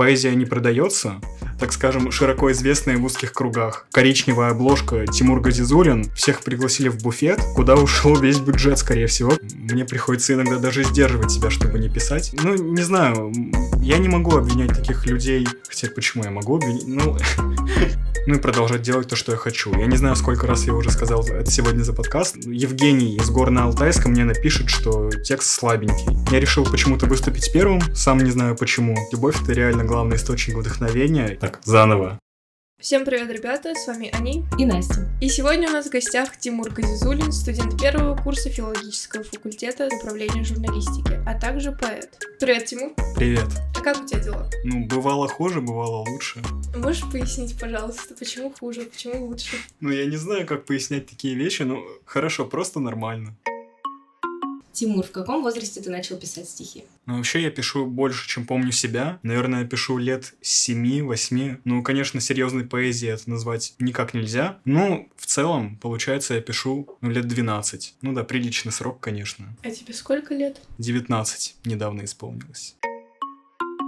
поэзия не продается, так скажем, широко известная в узких кругах. Коричневая обложка Тимур Газизулин. Всех пригласили в буфет, куда ушел весь бюджет, скорее всего. Мне приходится иногда даже сдерживать себя, чтобы не писать. Ну, не знаю, я не могу обвинять таких людей. Хотя почему я могу обвинять? Ну, ну и продолжать делать то, что я хочу. Я не знаю, сколько раз я уже сказал это сегодня за подкаст. Евгений из Горно-Алтайска мне напишет, что текст слабенький. Я решил почему-то выступить первым, сам не знаю почему. Любовь — это реально главный источник вдохновения. Так, заново. Всем привет, ребята, с вами Ани и Настя. И сегодня у нас в гостях Тимур Газизулин, студент первого курса филологического факультета управления журналистики, а также поэт. Привет, Тимур. Привет. А как у тебя дела? Ну, бывало хуже, бывало лучше. Можешь пояснить, пожалуйста, почему хуже, почему лучше? Ну, я не знаю, как пояснять такие вещи, но хорошо, просто нормально. Тимур, в каком возрасте ты начал писать стихи? Ну, вообще я пишу больше, чем помню себя. Наверное, я пишу лет 7-8. Ну, конечно, серьезной поэзией это назвать никак нельзя. Ну, в целом, получается, я пишу ну, лет 12. Ну да, приличный срок, конечно. А тебе сколько лет? 19 недавно исполнилось.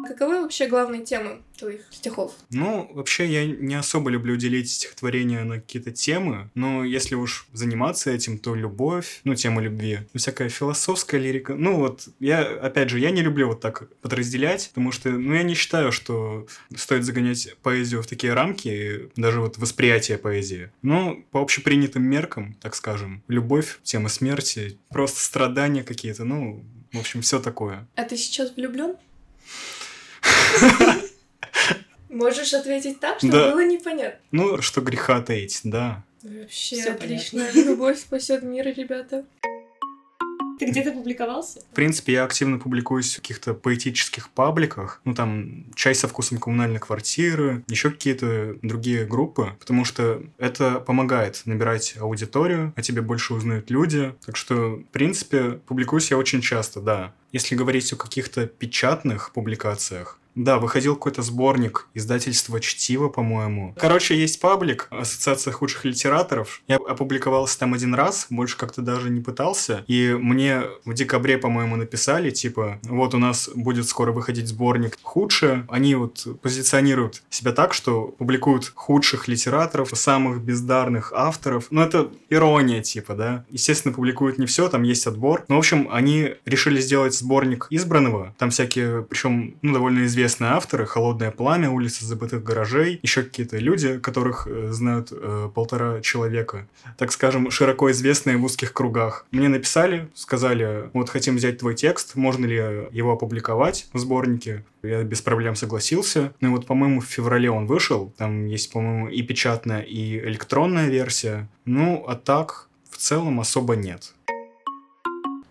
Каковы вообще главные темы твоих стихов? Ну, вообще я не особо люблю делить стихотворения на какие-то темы, но если уж заниматься этим, то любовь, ну, тема любви, ну, всякая философская лирика. Ну, вот, я, опять же, я не люблю вот так подразделять, потому что, ну, я не считаю, что стоит загонять поэзию в такие рамки, даже вот восприятие поэзии. Ну, по общепринятым меркам, так скажем, любовь, тема смерти, просто страдания какие-то, ну, в общем, все такое. А ты сейчас влюблен? Можешь ответить так, чтобы да. было непонятно. Ну, что греха таить, да. Вообще Всё отлично. Любовь спасет мир, ребята. Ты где-то публиковался? В принципе, я активно публикуюсь в каких-то поэтических пабликах. Ну, там, «Чай со вкусом коммунальной квартиры», еще какие-то другие группы, потому что это помогает набирать аудиторию, о тебе больше узнают люди. Так что, в принципе, публикуюсь я очень часто, да. Если говорить о каких-то печатных публикациях, да, выходил какой-то сборник издательства «Чтиво», по-моему. Короче, есть паблик Ассоциация худших литераторов. Я опубликовался там один раз, больше как-то даже не пытался. И мне в декабре, по-моему, написали, типа, вот у нас будет скоро выходить сборник худшие. Они вот позиционируют себя так, что публикуют худших литераторов, самых бездарных авторов. Ну, это ирония, типа, да. Естественно, публикуют не все, там есть отбор. Но, в общем, они решили сделать сборник избранного. Там всякие, причем, ну, довольно известные известные авторы, «Холодное пламя», «Улица забытых гаражей», еще какие-то люди, которых э, знают э, полтора человека, так скажем, широко известные в узких кругах. Мне написали, сказали, вот хотим взять твой текст, можно ли его опубликовать в сборнике. Я без проблем согласился. Ну и вот, по-моему, в феврале он вышел. Там есть, по-моему, и печатная, и электронная версия. Ну, а так, в целом особо нет.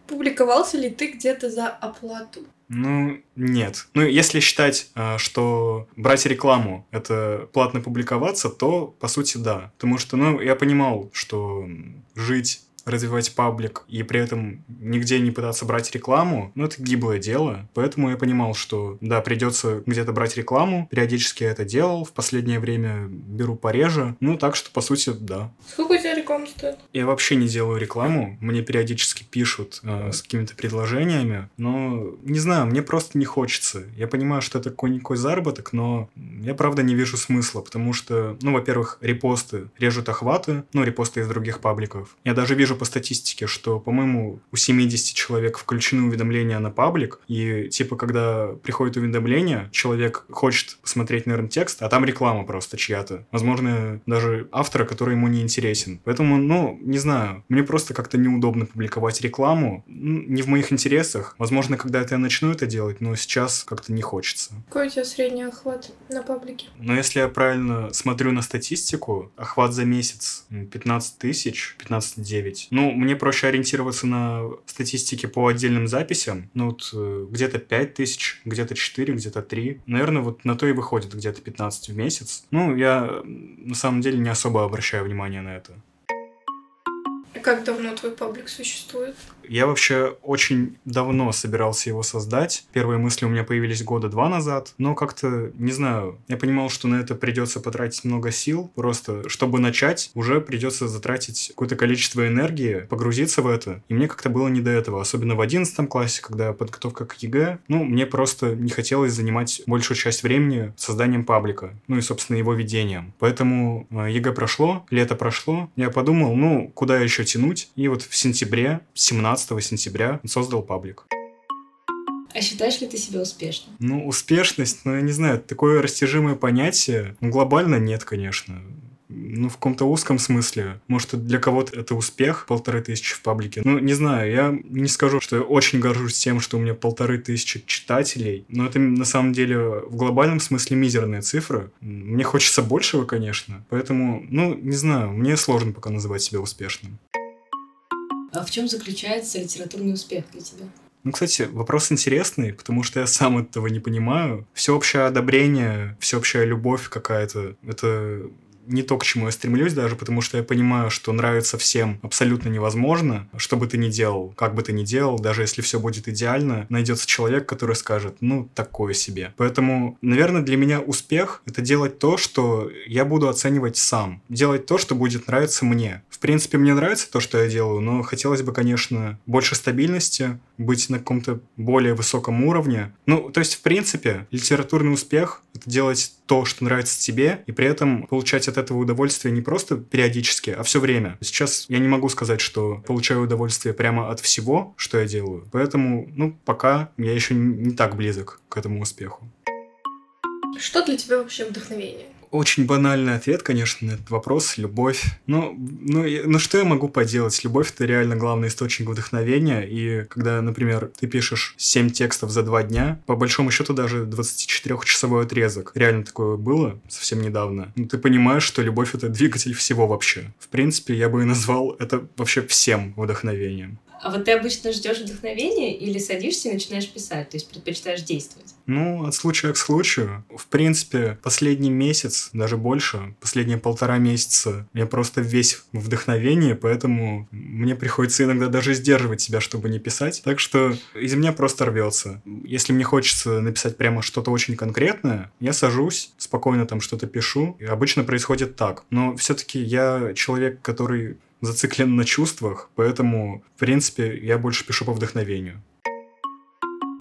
Публиковался ли ты где-то за оплату? Ну, нет. Ну, если считать, а, что брать рекламу — это платно публиковаться, то, по сути, да. Потому что, ну, я понимал, что жить развивать паблик и при этом нигде не пытаться брать рекламу, ну, это гиблое дело. Поэтому я понимал, что, да, придется где-то брать рекламу. Периодически я это делал. В последнее время беру пореже. Ну, так что, по сути, да. Сколько у тебя реклама стоит? Я вообще не делаю рекламу. Мне периодически пишут э, с какими-то предложениями. Но, не знаю, мне просто не хочется. Я понимаю, что это какой-никакой заработок, но я, правда, не вижу смысла, потому что, ну, во-первых, репосты режут охваты, ну, репосты из других пабликов. Я даже вижу по статистике, что, по-моему, у 70 человек включены уведомления на паблик, и, типа, когда приходит уведомление, человек хочет посмотреть, наверное, текст, а там реклама просто чья-то. Возможно, даже автора, который ему не интересен. Поэтому, ну, не знаю, мне просто как-то неудобно публиковать рекламу. Ну, не в моих интересах. Возможно, когда-то я начну это делать, но сейчас как-то не хочется. Какой у тебя средний охват на паблике? Но если я правильно смотрю на статистику, охват за месяц 15 тысяч, 15,9. Ну, мне проще ориентироваться на статистике по отдельным записям. Ну, вот э, где-то 5 тысяч, где-то 4, где-то 3. Наверное, вот на то и выходит где-то 15 в месяц. Ну, я на самом деле не особо обращаю внимание на это. Как давно твой паблик существует? Я вообще очень давно собирался его создать. Первые мысли у меня появились года два назад, но как-то, не знаю, я понимал, что на это придется потратить много сил. Просто, чтобы начать, уже придется затратить какое-то количество энергии, погрузиться в это. И мне как-то было не до этого, особенно в одиннадцатом классе, когда подготовка к ЕГЭ. Ну, мне просто не хотелось занимать большую часть времени созданием паблика, ну и, собственно, его ведением. Поэтому ЕГЭ прошло, лето прошло, я подумал, ну, куда еще тянуть? И вот в сентябре, 17 15 сентября создал паблик. А считаешь ли ты себя успешным? Ну, успешность, ну, я не знаю, такое растяжимое понятие. Ну, глобально нет, конечно ну, в каком-то узком смысле. Может, для кого-то это успех, полторы тысячи в паблике. Ну, не знаю, я не скажу, что я очень горжусь тем, что у меня полторы тысячи читателей, но это на самом деле в глобальном смысле мизерные цифры. Мне хочется большего, конечно, поэтому, ну, не знаю, мне сложно пока называть себя успешным. А в чем заключается литературный успех для тебя? Ну, кстати, вопрос интересный, потому что я сам этого не понимаю. Всеобщее одобрение, всеобщая любовь какая-то, это не то, к чему я стремлюсь даже, потому что я понимаю, что нравится всем абсолютно невозможно, что бы ты ни делал, как бы ты ни делал, даже если все будет идеально, найдется человек, который скажет, ну, такое себе. Поэтому, наверное, для меня успех — это делать то, что я буду оценивать сам. Делать то, что будет нравиться мне. В принципе, мне нравится то, что я делаю, но хотелось бы, конечно, больше стабильности, быть на каком-то более высоком уровне. Ну, то есть, в принципе, литературный успех — это делать то, что нравится тебе, и при этом получать от этого удовольствие не просто периодически, а все время. Сейчас я не могу сказать, что получаю удовольствие прямо от всего, что я делаю. Поэтому, ну, пока я еще не так близок к этому успеху. Что для тебя вообще вдохновение? Очень банальный ответ, конечно, на этот вопрос. Любовь. Ну, ну, ну что я могу поделать? Любовь — это реально главный источник вдохновения. И когда, например, ты пишешь 7 текстов за 2 дня, по большому счету даже 24-часовой отрезок. Реально такое было совсем недавно. Ну, ты понимаешь, что любовь — это двигатель всего вообще. В принципе, я бы и назвал это вообще всем вдохновением. А вот ты обычно ждешь вдохновения или садишься и начинаешь писать, то есть предпочитаешь действовать? Ну, от случая к случаю. В принципе, последний месяц, даже больше, последние полтора месяца, я просто весь в вдохновении, поэтому мне приходится иногда даже сдерживать себя, чтобы не писать. Так что из меня просто рвется. Если мне хочется написать прямо что-то очень конкретное, я сажусь, спокойно там что-то пишу, и обычно происходит так. Но все-таки я человек, который зациклен на чувствах, поэтому, в принципе, я больше пишу по вдохновению.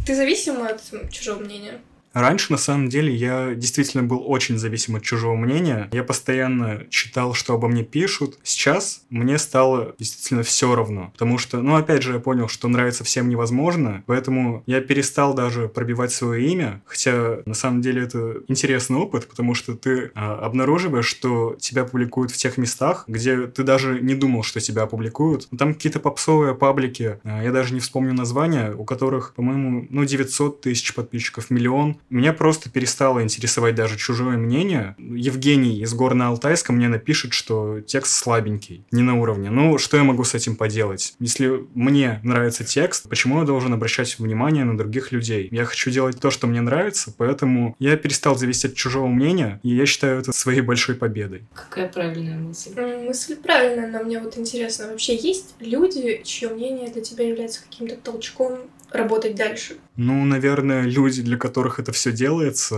Ты зависим от чужого мнения? Раньше, на самом деле, я действительно был очень зависим от чужого мнения. Я постоянно читал, что обо мне пишут. Сейчас мне стало действительно все равно. Потому что, ну, опять же, я понял, что нравится всем невозможно. Поэтому я перестал даже пробивать свое имя. Хотя, на самом деле, это интересный опыт, потому что ты а, обнаруживаешь, что тебя публикуют в тех местах, где ты даже не думал, что тебя опубликуют. Там какие-то попсовые паблики, а, я даже не вспомню названия, у которых, по-моему, ну, 900 тысяч подписчиков, миллион. Меня просто перестало интересовать даже чужое мнение. Евгений из Горно-Алтайска мне напишет, что текст слабенький, не на уровне. Ну, что я могу с этим поделать? Если мне нравится текст, почему я должен обращать внимание на других людей? Я хочу делать то, что мне нравится, поэтому я перестал зависеть от чужого мнения, и я считаю это своей большой победой. Какая правильная мысль? Мысль правильная, но мне вот интересно, вообще есть люди, чье мнение для тебя является каким-то толчком работать дальше? Ну, наверное, люди, для которых это все делается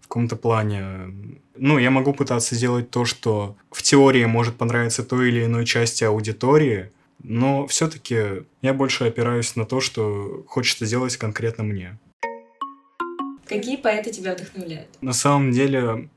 в каком-то плане. Ну, я могу пытаться сделать то, что в теории может понравиться той или иной части аудитории, но все-таки я больше опираюсь на то, что хочется сделать конкретно мне. Какие поэты тебя вдохновляют? На самом деле,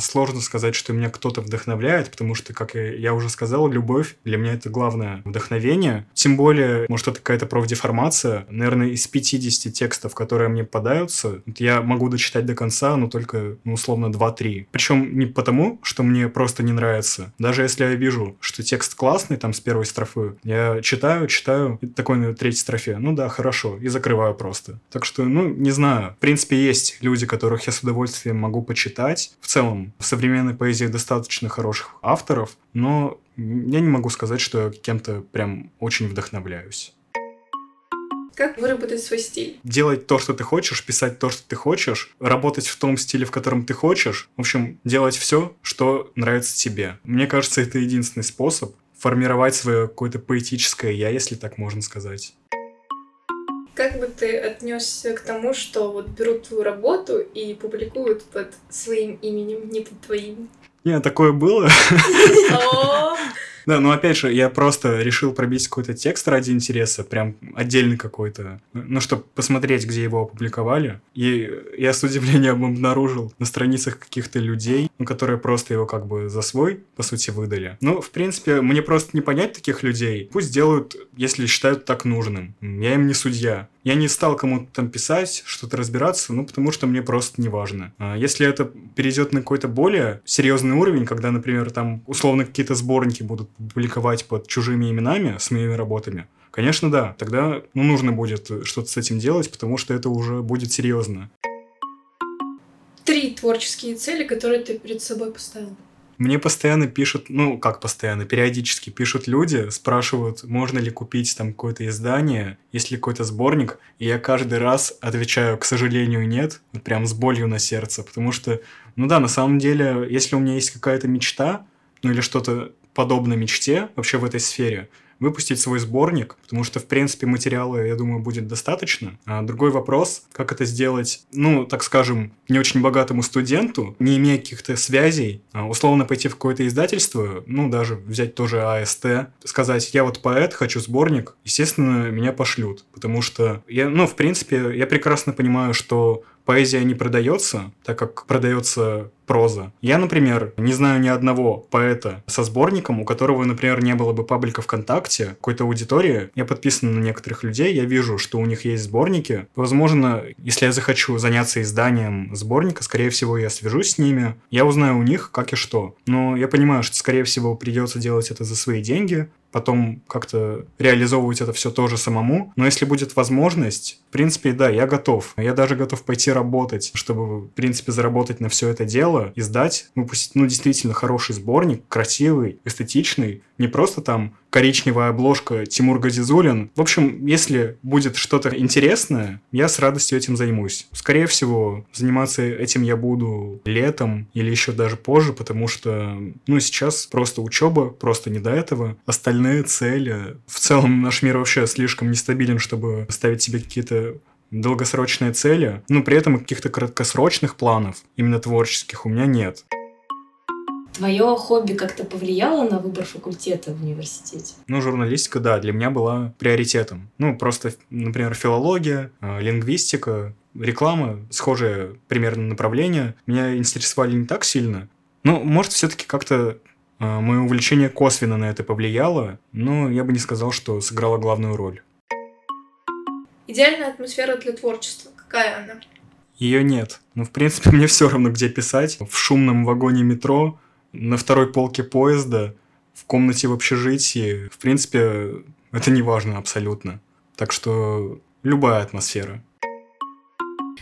сложно сказать, что меня кто-то вдохновляет, потому что, как я уже сказал, любовь для меня это главное вдохновение. Тем более, может, это какая-то профдеформация. Наверное, из 50 текстов, которые мне попадаются, я могу дочитать до конца, но только, ну, условно, 2-3. Причем не потому, что мне просто не нравится. Даже если я вижу, что текст классный, там, с первой строфы, я читаю, читаю, и такой на третьей строфе, ну да, хорошо, и закрываю просто. Так что, ну, не знаю. В принципе, есть люди, которых я с удовольствием могу почитать. В целом, в современной поэзии достаточно хороших авторов, но я не могу сказать, что я кем-то прям очень вдохновляюсь. Как выработать свой стиль? Делать то, что ты хочешь, писать то, что ты хочешь, работать в том стиле, в котором ты хочешь. В общем, делать все, что нравится тебе. Мне кажется, это единственный способ формировать свое какое-то поэтическое я, если так можно сказать. Как бы ты отнесся к тому, что вот берут твою работу и публикуют под своим именем, не под твоим? Не, такое было. Да, но опять же, я просто решил пробить какой-то текст ради интереса, прям отдельный какой-то, ну, чтобы посмотреть, где его опубликовали. И я с удивлением обнаружил на страницах каких-то людей, ну, которые просто его как бы за свой, по сути, выдали. Ну, в принципе, мне просто не понять таких людей. Пусть делают, если считают так нужным. Я им не судья. Я не стал кому-то там писать, что-то разбираться, ну, потому что мне просто не важно. А если это перейдет на какой-то более серьезный уровень, когда, например, там условно какие-то сборники будут публиковать под чужими именами с моими работами, конечно, да, тогда ну, нужно будет что-то с этим делать, потому что это уже будет серьезно. Три творческие цели, которые ты перед собой поставил. Мне постоянно пишут, ну, как постоянно, периодически пишут люди, спрашивают, можно ли купить там какое-то издание, есть ли какой-то сборник, и я каждый раз отвечаю, к сожалению, нет, вот прям с болью на сердце, потому что, ну да, на самом деле, если у меня есть какая-то мечта, ну или что-то подобное мечте вообще в этой сфере, выпустить свой сборник, потому что, в принципе, материала, я думаю, будет достаточно. А другой вопрос, как это сделать, ну, так скажем, не очень богатому студенту, не имея каких-то связей, а условно пойти в какое-то издательство, ну, даже взять тоже АСТ, сказать, я вот поэт, хочу сборник, естественно, меня пошлют, потому что я, ну, в принципе, я прекрасно понимаю, что поэзия не продается, так как продается проза. Я, например, не знаю ни одного поэта со сборником, у которого, например, не было бы паблика ВКонтакте, какой-то аудитории. Я подписан на некоторых людей, я вижу, что у них есть сборники. Возможно, если я захочу заняться изданием сборника, скорее всего, я свяжусь с ними, я узнаю у них, как и что. Но я понимаю, что, скорее всего, придется делать это за свои деньги, потом как-то реализовывать это все тоже самому. Но если будет возможность, в принципе, да, я готов. Я даже готов пойти работать, чтобы, в принципе, заработать на все это дело, издать, выпустить, ну, действительно хороший сборник, красивый, эстетичный, не просто там коричневая обложка Тимур Газизулин. В общем, если будет что-то интересное, я с радостью этим займусь. Скорее всего, заниматься этим я буду летом или еще даже позже, потому что, ну, сейчас просто учеба, просто не до этого. Остальные цели... В целом, наш мир вообще слишком нестабилен, чтобы ставить себе какие-то долгосрочные цели, но при этом каких-то краткосрочных планов, именно творческих, у меня нет. Твое хобби как-то повлияло на выбор факультета в университете? Ну, журналистика, да, для меня была приоритетом. Ну, просто, например, филология, э, лингвистика, реклама, схожее примерно направление, меня интересовали не так сильно. Ну, может, все-таки как-то э, мое увлечение косвенно на это повлияло, но я бы не сказал, что сыграло главную роль. Идеальная атмосфера для творчества. Какая она? Ее нет. Ну, в принципе, мне все равно, где писать. В шумном вагоне метро, на второй полке поезда, в комнате в общежитии. В принципе, это не важно абсолютно. Так что любая атмосфера.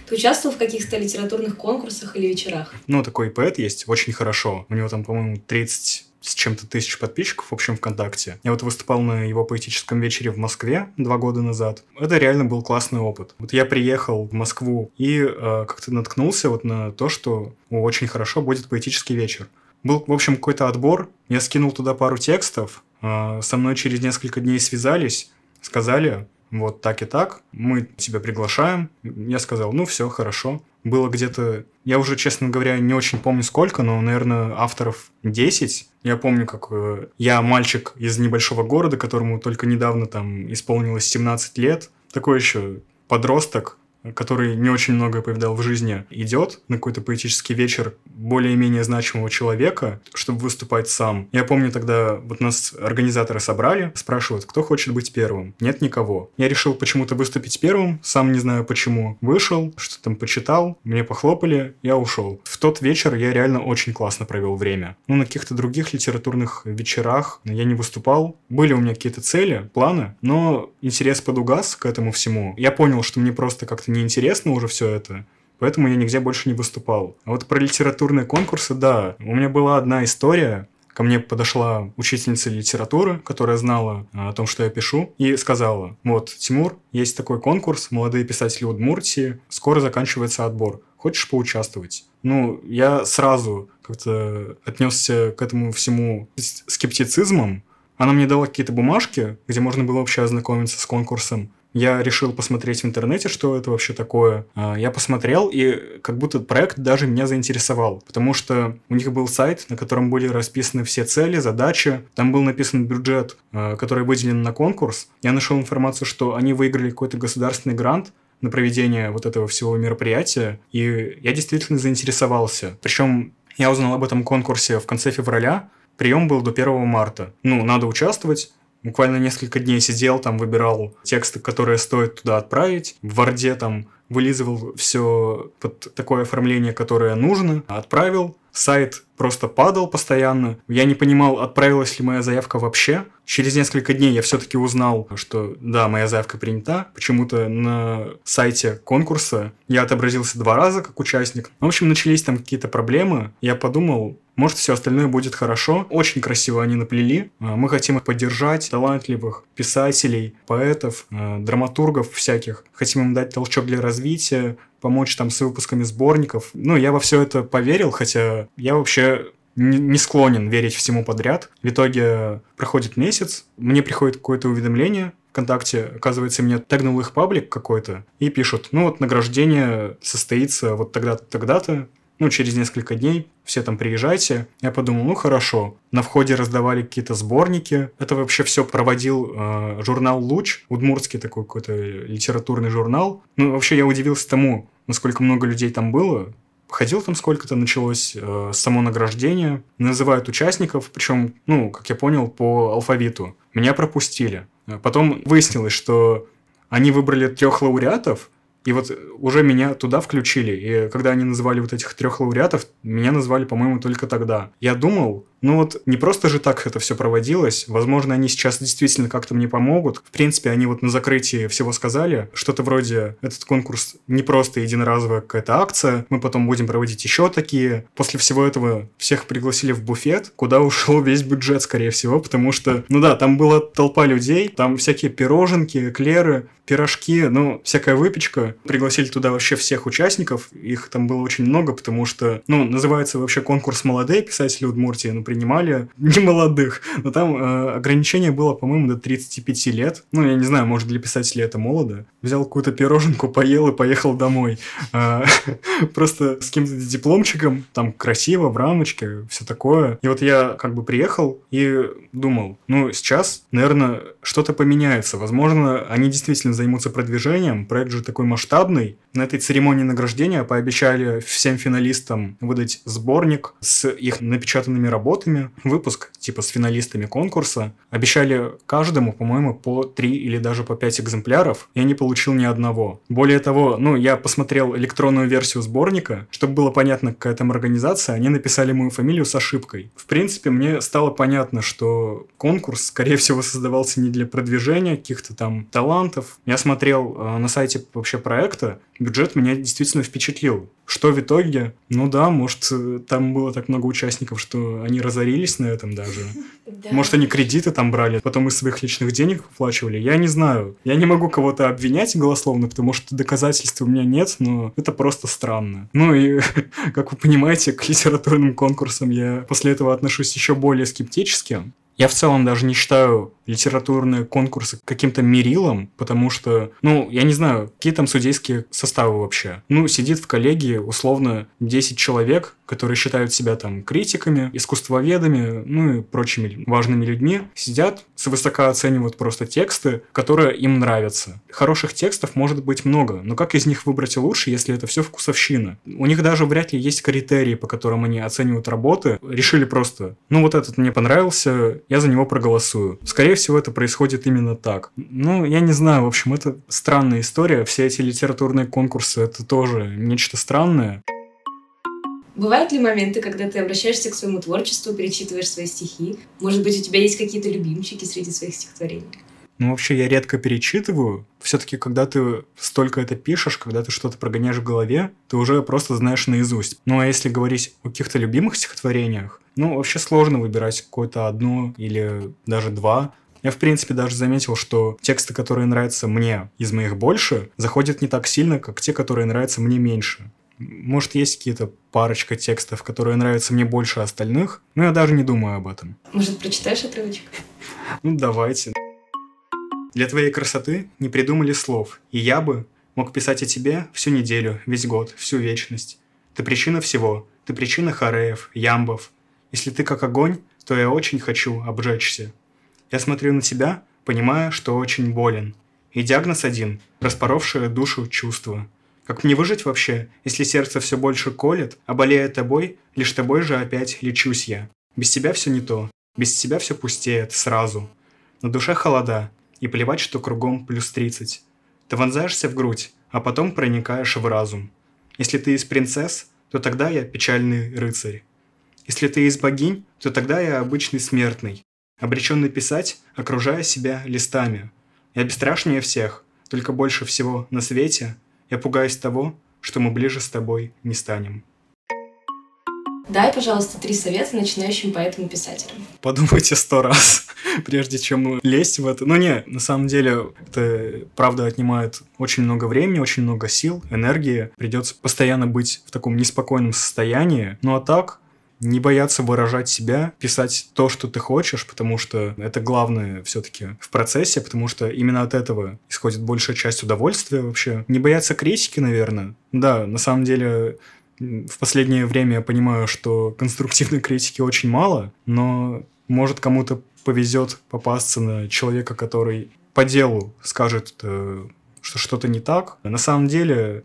Ты участвовал в каких-то литературных конкурсах или вечерах? Ну, такой поэт есть, очень хорошо. У него там, по-моему, 30 с чем-то тысяч подписчиков в общем ВКонтакте. Я вот выступал на его поэтическом вечере в Москве два года назад. Это реально был классный опыт. Вот я приехал в Москву и э, как-то наткнулся вот на то, что о, очень хорошо будет поэтический вечер. Был, в общем, какой-то отбор. Я скинул туда пару текстов. Э, со мной через несколько дней связались, сказали, вот так и так, мы тебя приглашаем. Я сказал, ну все, хорошо. Было где-то, я уже, честно говоря, не очень помню сколько, но, наверное, авторов 10. Я помню, как э, я мальчик из небольшого города, которому только недавно там исполнилось 17 лет. Такой еще подросток, который не очень многое повидал в жизни, идет на какой-то поэтический вечер более-менее значимого человека, чтобы выступать сам. Я помню тогда, вот нас организаторы собрали, спрашивают, кто хочет быть первым. Нет никого. Я решил почему-то выступить первым, сам не знаю почему. Вышел, что там почитал, мне похлопали, я ушел. В тот вечер я реально очень классно провел время. Ну, на каких-то других литературных вечерах я не выступал. Были у меня какие-то цели, планы, но интерес подугас к этому всему. Я понял, что мне просто как-то неинтересно уже все это. Поэтому я нигде больше не выступал. А вот про литературные конкурсы, да. У меня была одна история. Ко мне подошла учительница литературы, которая знала а, о том, что я пишу, и сказала, вот, Тимур, есть такой конкурс «Молодые писатели Удмуртии», скоро заканчивается отбор. Хочешь поучаствовать? Ну, я сразу как-то отнесся к этому всему скептицизмом, Она мне дала какие-то бумажки, где можно было вообще ознакомиться с конкурсом. Я решил посмотреть в интернете, что это вообще такое. А, я посмотрел, и как будто проект даже меня заинтересовал, потому что у них был сайт, на котором были расписаны все цели, задачи. Там был написан бюджет, а, который выделен на конкурс. Я нашел информацию, что они выиграли какой-то государственный грант, на проведение вот этого всего мероприятия, и я действительно заинтересовался. Причем я узнал об этом конкурсе в конце февраля, прием был до 1 марта. Ну, надо участвовать, Буквально несколько дней сидел, там выбирал тексты, которые стоит туда отправить. В Варде там вылизывал все под такое оформление, которое нужно, отправил. Сайт просто падал постоянно. Я не понимал, отправилась ли моя заявка вообще. Через несколько дней я все-таки узнал, что да, моя заявка принята. Почему-то на сайте конкурса я отобразился два раза как участник. В общем, начались там какие-то проблемы. Я подумал, может, все остальное будет хорошо. Очень красиво они наплели. А, мы хотим их поддержать, талантливых писателей, поэтов, а, драматургов всяких. Хотим им дать толчок для развития, помочь там с выпусками сборников. Ну, я во все это поверил, хотя я вообще не склонен верить всему подряд. В итоге проходит месяц, мне приходит какое-то уведомление, ВКонтакте, оказывается, мне тегнул их паблик какой-то, и пишут, ну вот награждение состоится вот тогда-то, тогда-то, ну, через несколько дней, все там приезжайте. Я подумал, ну хорошо. На входе раздавали какие-то сборники. Это вообще все проводил э, журнал «Луч», удмуртский такой какой-то литературный журнал. Ну, вообще я удивился тому, насколько много людей там было. Ходил там сколько-то, началось э, само награждение. Называют участников, причем, ну, как я понял, по алфавиту. Меня пропустили. Потом выяснилось, что они выбрали трех лауреатов, и вот уже меня туда включили. И когда они называли вот этих трех лауреатов, меня назвали, по-моему, только тогда. Я думал, ну вот не просто же так это все проводилось. Возможно, они сейчас действительно как-то мне помогут. В принципе, они вот на закрытии всего сказали. Что-то вроде этот конкурс не просто единоразовая какая-то акция. Мы потом будем проводить еще такие. После всего этого всех пригласили в буфет, куда ушел весь бюджет, скорее всего, потому что, ну да, там была толпа людей, там всякие пироженки, эклеры, пирожки, ну, всякая выпечка. Пригласили туда вообще всех участников. Их там было очень много, потому что, ну, называется вообще конкурс «Молодые писатели Удмуртии». Ну, принимали не молодых, но там э, ограничение было, по-моему, до 35 лет. Ну, я не знаю, может, для писателей это молодо. Взял какую-то пироженку, поел и поехал домой. Э, просто с каким-то дипломчиком, там красиво, в рамочке, все такое. И вот я как бы приехал и думал, ну, сейчас, наверное, что-то поменяется. Возможно, они действительно займутся продвижением. Проект же такой масштабный. На этой церемонии награждения пообещали всем финалистам выдать сборник с их напечатанными работами работами, выпуск типа с финалистами конкурса. Обещали каждому, по-моему, по три или даже по пять экземпляров. Я не получил ни одного. Более того, ну, я посмотрел электронную версию сборника, чтобы было понятно, какая там организация, они написали мою фамилию с ошибкой. В принципе, мне стало понятно, что конкурс, скорее всего, создавался не для продвижения каких-то там талантов. Я смотрел э, на сайте вообще проекта, бюджет меня действительно впечатлил. Что в итоге? Ну да, может, э, там было так много участников, что они разорились на этом даже. Да. Может, они кредиты там брали, потом из своих личных денег оплачивали. Я не знаю. Я не могу кого-то обвинять голословно, потому что доказательств у меня нет, но это просто странно. Ну и, как вы понимаете, к литературным конкурсам я после этого отношусь еще более скептически. Я в целом даже не считаю литературные конкурсы каким-то мерилом, потому что, ну, я не знаю, какие там судейские составы вообще. Ну, сидит в коллегии условно 10 человек, которые считают себя там критиками, искусствоведами, ну и прочими важными людьми, сидят, свысока оценивают просто тексты, которые им нравятся. Хороших текстов может быть много, но как из них выбрать лучше, если это все вкусовщина? У них даже вряд ли есть критерии, по которым они оценивают работы. Решили просто, ну вот этот мне понравился, я за него проголосую. Скорее всего, это происходит именно так. Ну, я не знаю, в общем, это странная история. Все эти литературные конкурсы, это тоже нечто странное. Бывают ли моменты, когда ты обращаешься к своему творчеству, перечитываешь свои стихи? Может быть, у тебя есть какие-то любимчики среди своих стихотворений? Ну, вообще, я редко перечитываю. Все-таки, когда ты столько это пишешь, когда ты что-то прогоняешь в голове, ты уже просто знаешь наизусть. Ну, а если говорить о каких-то любимых стихотворениях, ну, вообще сложно выбирать какое-то одно или даже два. Я, в принципе, даже заметил, что тексты, которые нравятся мне из моих больше, заходят не так сильно, как те, которые нравятся мне меньше. Может, есть какие-то парочка текстов, которые нравятся мне больше остальных, но я даже не думаю об этом. Может, прочитаешь отрывочек? Ну, давайте. Для твоей красоты не придумали слов, и я бы мог писать о тебе всю неделю, весь год, всю вечность. Ты причина всего, ты причина хореев, ямбов. Если ты как огонь, то я очень хочу обжечься. Я смотрю на тебя, понимая, что очень болен. И диагноз один – распоровшее душу чувство. Как мне выжить вообще, если сердце все больше колет, а болея тобой, лишь тобой же опять лечусь я. Без тебя все не то, без тебя все пустеет сразу. На душе холода, и плевать, что кругом плюс 30. Ты вонзаешься в грудь, а потом проникаешь в разум. Если ты из принцесс, то тогда я печальный рыцарь. Если ты из богинь, то тогда я обычный смертный, обреченный писать, окружая себя листами. Я бесстрашнее всех, только больше всего на свете я пугаюсь того, что мы ближе с тобой не станем. Дай, пожалуйста, три совета начинающим поэтам и писателям. Подумайте сто раз, прежде чем лезть в это. Ну не, на самом деле, это правда отнимает очень много времени, очень много сил, энергии. Придется постоянно быть в таком неспокойном состоянии. Ну а так, не бояться выражать себя, писать то, что ты хочешь, потому что это главное все-таки в процессе, потому что именно от этого исходит большая часть удовольствия вообще. Не бояться критики, наверное. Да, на самом деле в последнее время я понимаю, что конструктивной критики очень мало, но может кому-то повезет попасться на человека, который по делу скажет, э, что что-то не так. На самом деле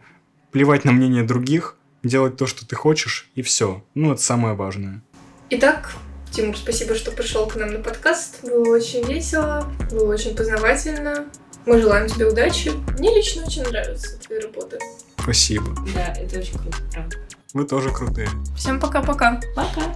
плевать на мнение других, делать то, что ты хочешь, и все. Ну, это самое важное. Итак, Тимур, спасибо, что пришел к нам на подкаст. Было очень весело, было очень познавательно. Мы желаем тебе удачи. Мне лично очень нравится твоя работа. Спасибо. Да, это очень круто, правда. Вы тоже крутые. Всем пока-пока. Пока.